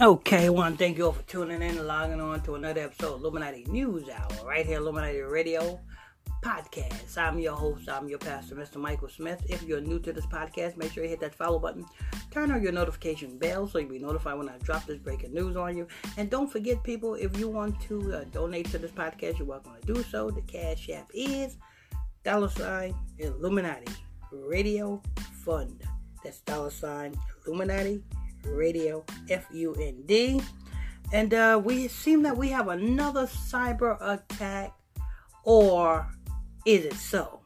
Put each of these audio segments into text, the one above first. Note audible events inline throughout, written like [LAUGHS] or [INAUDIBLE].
Okay, want to thank you all for tuning in and logging on to another episode of Illuminati News Hour, right here, Illuminati Radio Podcast. I'm your host, I'm your pastor, Mr. Michael Smith. If you're new to this podcast, make sure you hit that follow button, turn on your notification bell so you'll be notified when I drop this breaking news on you. And don't forget, people, if you want to uh, donate to this podcast, you're welcome to do so. The Cash App is dollar sign Illuminati Radio Fund. That's dollar sign Illuminati Radio F U N D. And uh, we seem that we have another cyber attack, or is it so?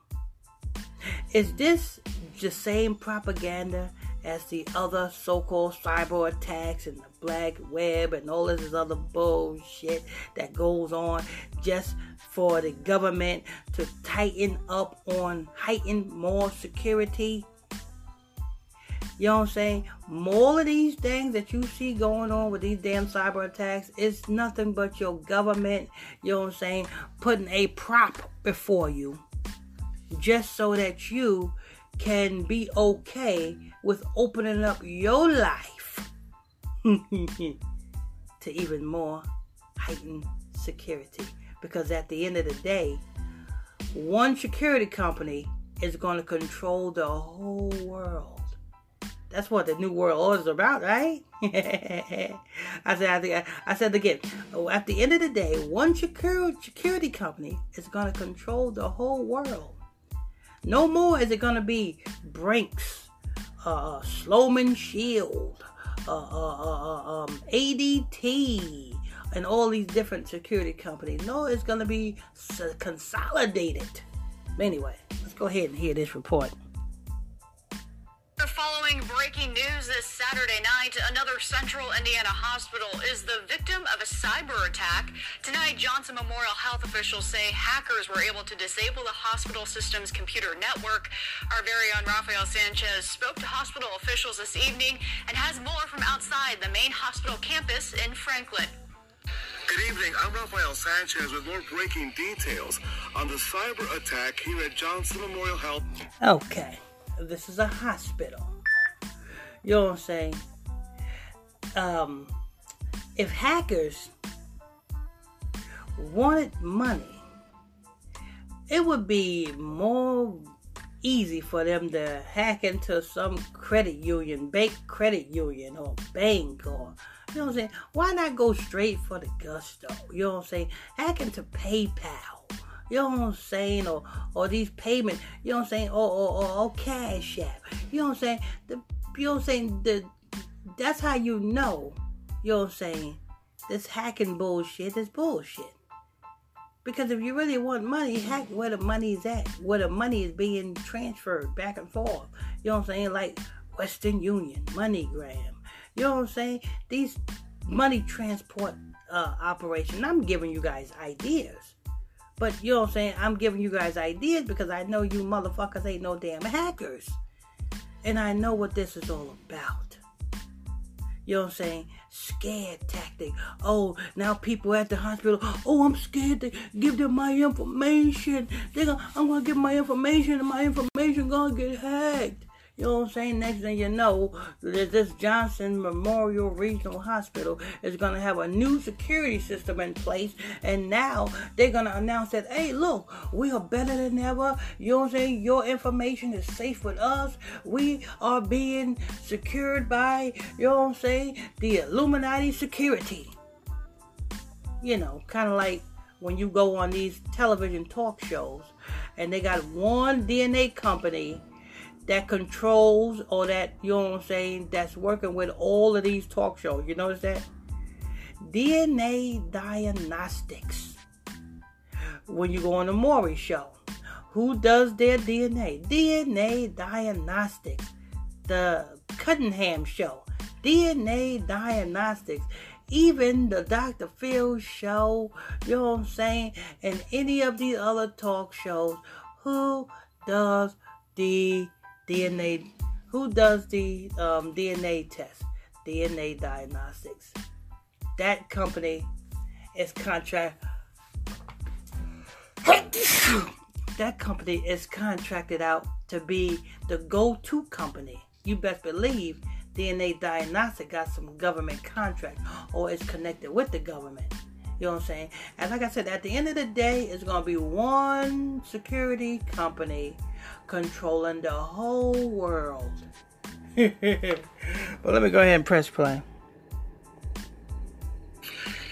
Is this the same propaganda as the other so called cyber attacks and the black web and all this other bullshit that goes on just for the government to tighten up on heighten more security? You know what I'm saying? More of these things that you see going on with these damn cyber attacks is nothing but your government, you know what I'm saying, putting a prop before you just so that you can be okay with opening up your life [LAUGHS] to even more heightened security. Because at the end of the day, one security company is going to control the whole world. That's what the new world order is about, right? [LAUGHS] I said, I, think, I said again. At the end of the day, one security company is going to control the whole world. No more is it going to be Brinks, uh, Slomin Shield, uh, uh, uh, um, ADT, and all these different security companies. No, it's going to be consolidated. Anyway, let's go ahead and hear this report. Following breaking news this Saturday night, another central Indiana hospital is the victim of a cyber attack. Tonight, Johnson Memorial Health officials say hackers were able to disable the hospital system's computer network. Our very own Rafael Sanchez spoke to hospital officials this evening and has more from outside the main hospital campus in Franklin. Good evening. I'm Rafael Sanchez with more breaking details on the cyber attack here at Johnson Memorial Health. Okay this is a hospital. You know what I'm saying? Um, if hackers wanted money, it would be more easy for them to hack into some credit union, bank credit union, or bank, or you know what I'm saying? Why not go straight for the gusto? You know what I'm saying? Hack into PayPal you know what I'm saying? Or or these payment, you know what I'm saying? Or or, or, or cash app. You know what I'm saying? The you know what I'm saying? The that's how you know, you know what I'm saying? This hacking bullshit is bullshit. Because if you really want money, hack where the money is at, where the money is being transferred back and forth. You know what I'm saying? Like Western Union, MoneyGram. You know what I'm saying? These money transport uh, operation. I'm giving you guys ideas. But you know what I'm saying? I'm giving you guys ideas because I know you motherfuckers ain't no damn hackers. And I know what this is all about. You know what I'm saying? Scared tactic. Oh, now people at the hospital. Oh, I'm scared to give them my information. They gonna, I'm gonna give my information, and my information gonna get hacked. You know what I'm saying? Next thing you know, that this Johnson Memorial Regional Hospital is going to have a new security system in place. And now they're going to announce that, hey, look, we are better than ever. You know what I'm saying? Your information is safe with us. We are being secured by, you know what I'm saying, the Illuminati security. You know, kind of like when you go on these television talk shows and they got one DNA company that controls or that, you know what I'm saying, that's working with all of these talk shows. You notice that? DNA diagnostics. When you go on the Maury show, who does their DNA? DNA diagnostics. The Cunningham show, DNA diagnostics. Even the Dr. Phil show, you know what I'm saying, and any of these other talk shows, who does the DNA. Who does the um, DNA test? DNA diagnostics. That company is contract. that company is contracted out to be the go-to company. You best believe DNA diagnostic got some government contract or is connected with the government. You know what I'm saying? And like I said, at the end of the day, it's gonna be one security company controlling the whole world. [LAUGHS] but let me go ahead and press play.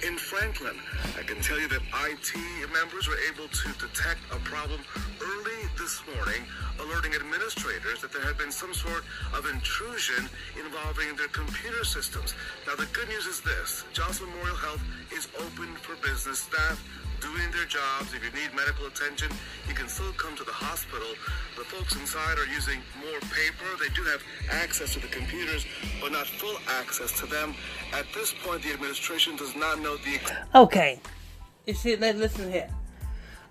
In Franklin, I can tell you that IT members were able to detect a problem early this morning, alerting administrators that there had been some sort of intrusion involving their computer systems. Now, the good news is this Johnson Memorial Health is open for business. Staff doing their jobs. If you need medical attention, you can still come to the hospital. The folks inside are using more paper. They do have access to the computers, but not full access to them. At this point, the administration does not know the. Okay. You see, listen here.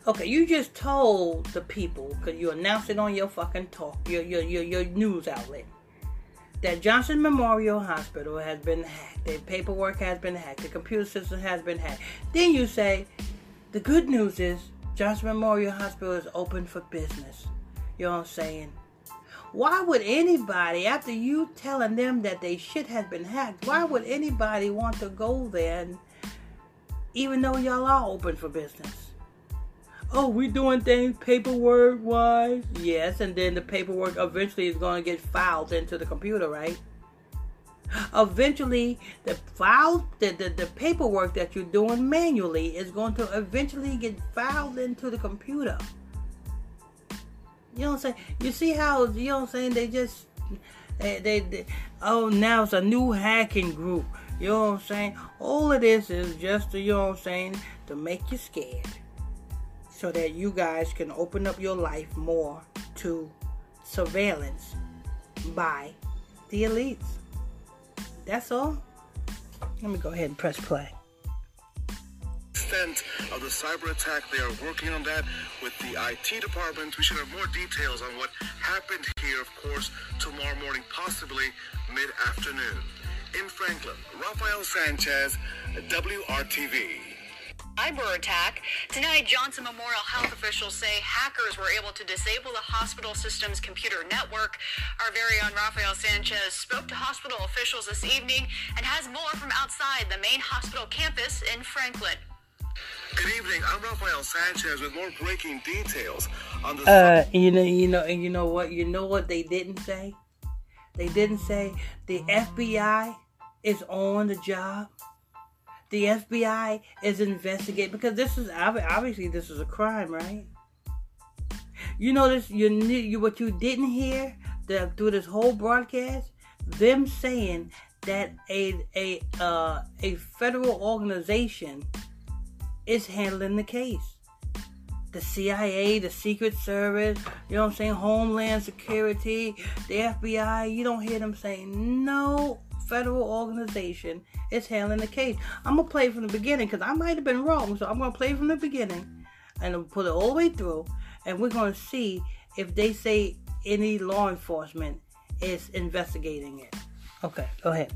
Okay, you just told the people, because you announced it on your fucking talk, your, your, your, your news outlet, that Johnson Memorial Hospital has been hacked. Their paperwork has been hacked. The computer system has been hacked. Then you say, the good news is Johnson Memorial Hospital is open for business. You know what I'm saying? Why would anybody, after you telling them that they shit has been hacked, why would anybody want to go there and, even though y'all are open for business? Oh, we're doing things paperwork wise? Yes, and then the paperwork eventually is going to get filed into the computer, right? [GASPS] Eventually, the file, the, the, the paperwork that you're doing manually is going to eventually get filed into the computer. You know what I'm saying? You see how, you know what I'm saying? They just, they, they, they oh, now it's a new hacking group. You know what I'm saying? All of this is just, you know what I'm saying, to make you scared. So that you guys can open up your life more to surveillance by the elites. That's all. Let me go ahead and press play. Extent of the cyber attack, they are working on that with the IT department. We should have more details on what happened here, of course, tomorrow morning, possibly mid afternoon. In Franklin, Rafael Sanchez, WRTV cyber attack. Tonight, Johnson Memorial Health officials say hackers were able to disable the hospital system's computer network. Our very own Rafael Sanchez spoke to hospital officials this evening and has more from outside the main hospital campus in Franklin. Good evening. I'm Rafael Sanchez with more breaking details on the. Uh, you know, you know, and you know what? You know what they didn't say? They didn't say the FBI is on the job the FBI is investigating because this is obviously this is a crime, right? You notice you you what you didn't hear the, through this whole broadcast, them saying that a a uh, a federal organization is handling the case. The CIA, the Secret Service, you know what I'm saying, Homeland Security, the FBI, you don't hear them saying no federal organization is handling the case. I'm gonna play from the beginning because I might have been wrong, so I'm gonna play from the beginning and put it all the way through, and we're gonna see if they say any law enforcement is investigating it. Okay, go ahead.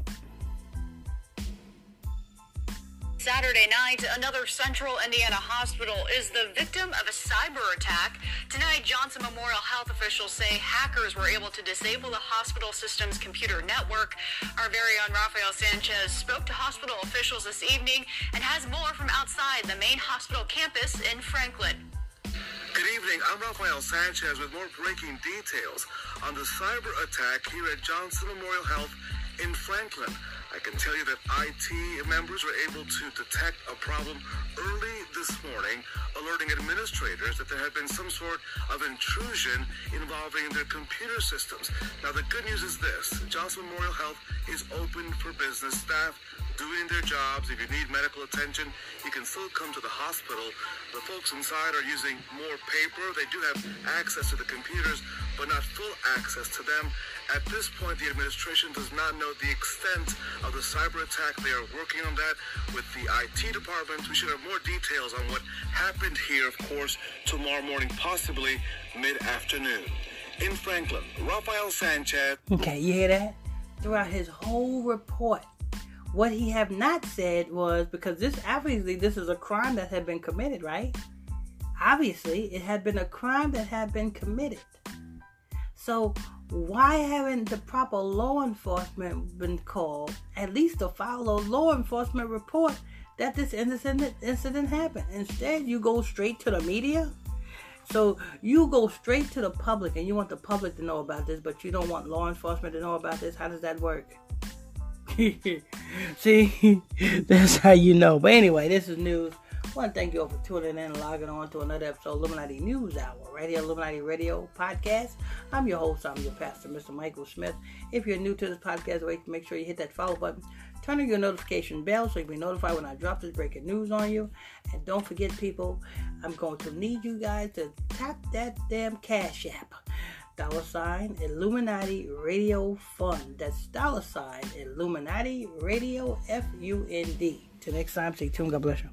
Saturday night, another central Indiana hospital is the victim of a cyber attack. Tonight, Johnson Memorial Health officials say hackers were able to disable the hospital system's computer network. Our very own Rafael Sanchez spoke to hospital officials this evening and has more from outside the main hospital campus in Franklin. Good evening. I'm Rafael Sanchez with more breaking details on the cyber attack here at Johnson Memorial Health in Franklin. I can tell you that IT members were able to detect a problem early this morning, alerting administrators that there had been some sort of intrusion involving their computer systems. Now, the good news is this Johnson Memorial Health is open for business. Staff doing their jobs. If you need medical attention, you can still come to the hospital. The folks inside are using more paper. They do have access to the computers, but not full access to them. At this point, the administration does not know the extent of the cyber attack. They are working on that with the IT department. We should have more details on what happened here, of course, tomorrow morning, possibly mid afternoon. In Franklin, Rafael Sanchez. Okay, you hear that? Throughout his whole report, what he have not said was because this obviously this is a crime that had been committed, right? Obviously, it had been a crime that had been committed. So why haven't the proper law enforcement been called at least to file a law enforcement report that this incident incident happened? Instead, you go straight to the media. So you go straight to the public and you want the public to know about this, but you don't want law enforcement to know about this. How does that work? [LAUGHS] See, [LAUGHS] that's how you know. But anyway, this is news. Want to thank you all for tuning in and logging on to another episode of Illuminati News Hour, right here, Illuminati Radio Podcast. I'm your host, I'm your pastor, Mr. Michael Smith. If you're new to this podcast, make sure you hit that follow button. Turn on your notification bell so you'll be notified when I drop this breaking news on you. And don't forget, people, I'm going to need you guys to tap that damn Cash App dollar sign Illuminati Radio Fund. That's dollar sign Illuminati Radio F U N D. Till next time, stay tuned. God bless you.